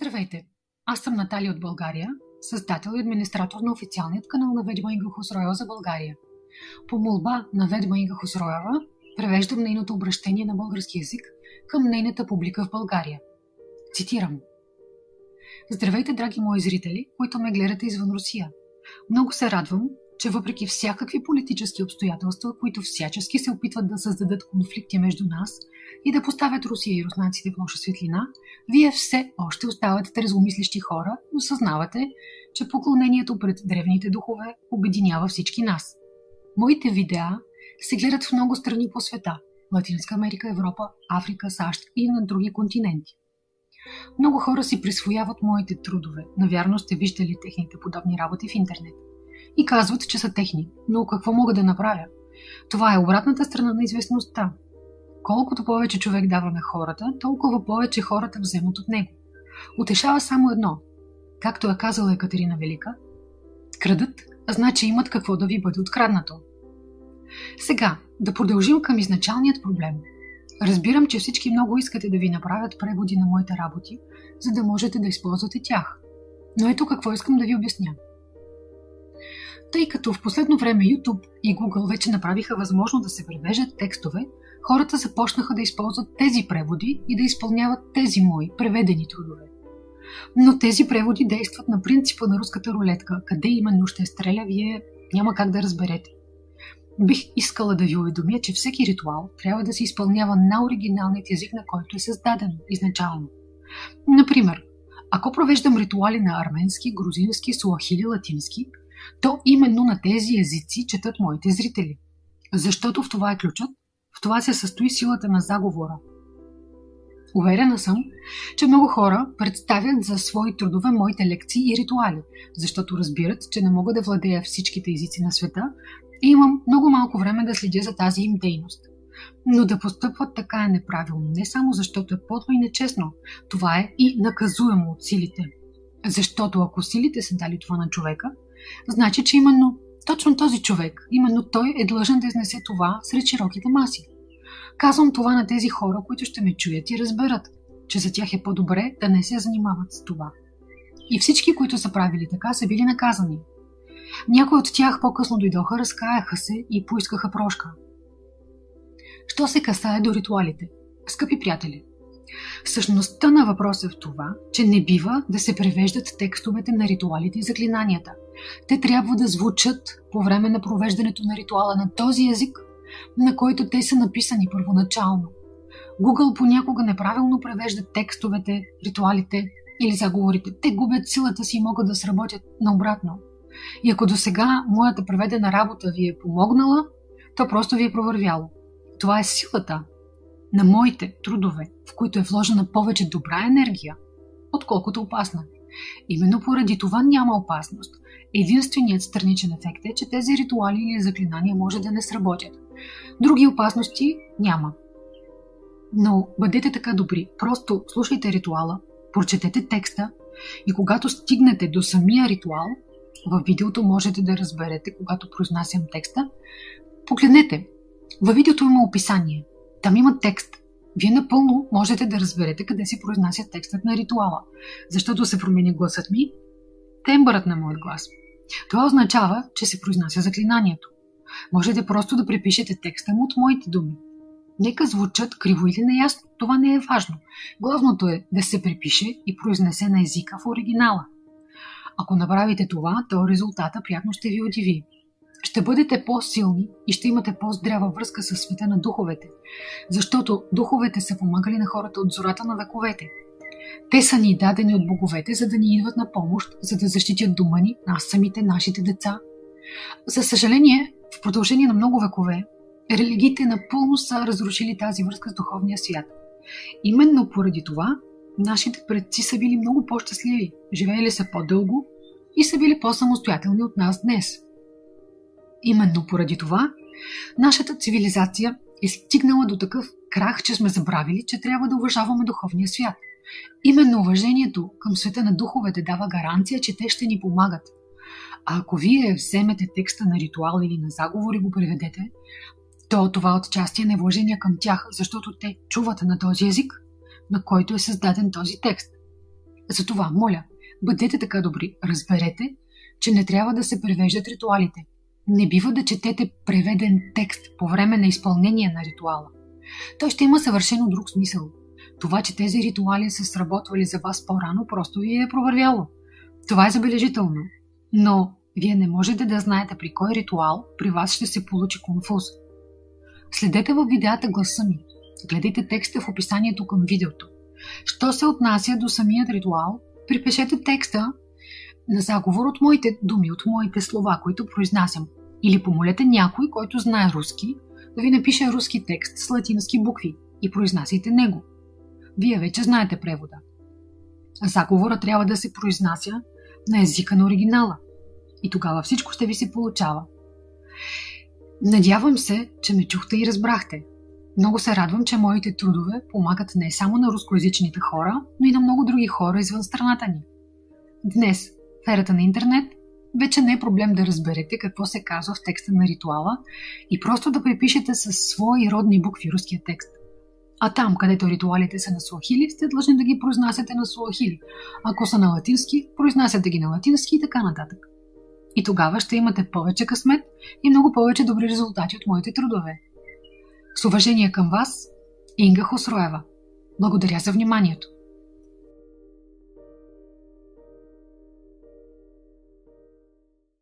Здравейте! Аз съм Наталия от България, създател и администратор на официалният канал на Ведьма Инга Хосроева за България. По молба на Ведьма Инга Хосроева превеждам нейното обращение на български язик към нейната публика в България. Цитирам. Здравейте, драги мои зрители, които ме гледате извън Русия. Много се радвам, че въпреки всякакви политически обстоятелства, които всячески се опитват да създадат конфликти между нас и да поставят Русия и руснаците в лоша светлина, вие все още оставате трезомислещи хора и осъзнавате, че поклонението пред древните духове обединява всички нас. Моите видеа се гледат в много страни по света – Латинска Америка, Европа, Африка, САЩ и на други континенти. Много хора си присвояват моите трудове. Навярно сте виждали техните подобни работи в интернет и казват, че са техни. Но какво мога да направя? Това е обратната страна на известността. Колкото повече човек дава на хората, толкова повече хората вземат от него. Утешава само едно. Както е казала Екатерина Велика, крадат, значи имат какво да ви бъде откраднато. Сега, да продължим към изначалният проблем. Разбирам, че всички много искате да ви направят преводи на моите работи, за да можете да използвате тях. Но ето какво искам да ви обясня – тъй като в последно време YouTube и Google вече направиха възможно да се превеждат текстове, хората започнаха да използват тези преводи и да изпълняват тези мои преведени трудове. Но тези преводи действат на принципа на руската рулетка. Къде именно ще стреля, вие няма как да разберете. Бих искала да ви уведомя, че всеки ритуал трябва да се изпълнява на оригиналният език, на който е създаден изначално. Например, ако провеждам ритуали на арменски, грузински, суахили, латински – то именно на тези езици четат моите зрители. Защото в това е ключът, в това се състои силата на заговора. Уверена съм, че много хора представят за свои трудове моите лекции и ритуали, защото разбират, че не мога да владея всичките езици на света и имам много малко време да следя за тази им дейност. Но да постъпват така е неправилно, не само защото е подло и нечестно, това е и наказуемо от силите. Защото ако силите са дали това на човека, значи, че именно точно този човек, именно той е длъжен да изнесе това сред широките маси. Казвам това на тези хора, които ще ме чуят и разберат, че за тях е по-добре да не се занимават с това. И всички, които са правили така, са били наказани. Някои от тях по-късно дойдоха, разкаяха се и поискаха прошка. Що се касае до ритуалите? Скъпи приятели, Същността на въпроса е в това, че не бива да се превеждат текстовете на ритуалите и заклинанията. Те трябва да звучат по време на провеждането на ритуала на този език, на който те са написани първоначално. Google понякога неправилно превежда текстовете, ритуалите или заговорите. Те губят силата си и могат да сработят наобратно. И ако до сега моята преведена работа ви е помогнала, то просто ви е провървяло. Това е силата на моите трудове, в които е вложена повече добра енергия, отколкото опасна. Именно поради това няма опасност. Единственият страничен ефект е, че тези ритуали или заклинания може да не сработят. Други опасности няма. Но бъдете така добри, просто слушайте ритуала, прочетете текста и когато стигнете до самия ритуал, във видеото можете да разберете, когато произнасям текста, погледнете. Във видеото има описание. Там има текст. Вие напълно можете да разберете къде се произнася текстът на ритуала, защото се промени гласът ми, тембърът на моят глас. Това означава, че се произнася заклинанието. Можете просто да препишете текста му от моите думи. Нека звучат криво или неясно, това не е важно. Главното е да се препише и произнесе на езика в оригинала. Ако направите това, то резултата приятно ще ви удиви ще бъдете по-силни и ще имате по-здрава връзка с света на духовете, защото духовете са помагали на хората от зората на вековете. Те са ни дадени от боговете, за да ни идват на помощ, за да защитят дома ни, нас самите, нашите деца. За съжаление, в продължение на много векове, религиите напълно са разрушили тази връзка с духовния свят. Именно поради това, нашите предци са били много по-щастливи, живеели са по-дълго и са били по-самостоятелни от нас днес – Именно поради това, нашата цивилизация е стигнала до такъв крах, че сме забравили, че трябва да уважаваме духовния свят. Именно уважението към света на духовете дава гаранция, че те ще ни помагат. А ако вие вземете текста на ритуал или на заговор и го преведете, то това отчасти е невложение към тях, защото те чуват на този език, на който е създаден този текст. Затова, моля, бъдете така добри, разберете, че не трябва да се превеждат ритуалите. Не бива да четете преведен текст по време на изпълнение на ритуала. Той ще има съвършено друг смисъл. Това, че тези ритуали са сработвали за вас по-рано, просто ви е провървяло. Това е забележително. Но вие не можете да знаете при кой ритуал при вас ще се получи конфуз. Следете в видеята гласа ми. Гледайте текста в описанието към видеото. Що се отнася до самият ритуал, припишете текста на заговор от моите думи, от моите слова, които произнасям. Или помолете някой, който знае руски, да ви напише руски текст с латински букви и произнасяйте него. Вие вече знаете превода. Заговора трябва да се произнася на езика на оригинала. И тогава всичко ще ви се получава. Надявам се, че ме чухте и разбрахте. Много се радвам, че моите трудове помагат не само на рускоязичните хора, но и на много други хора извън страната ни. Днес, в ерата на интернет, вече не е проблем да разберете какво се казва в текста на ритуала и просто да препишете със свои родни букви руския текст. А там, където ритуалите са на суахили, сте длъжни да ги произнасяте на суахили. Ако са на латински, произнасяте ги на латински и така нататък. И тогава ще имате повече късмет и много повече добри резултати от моите трудове. С уважение към вас, Инга Хосроева. Благодаря за вниманието.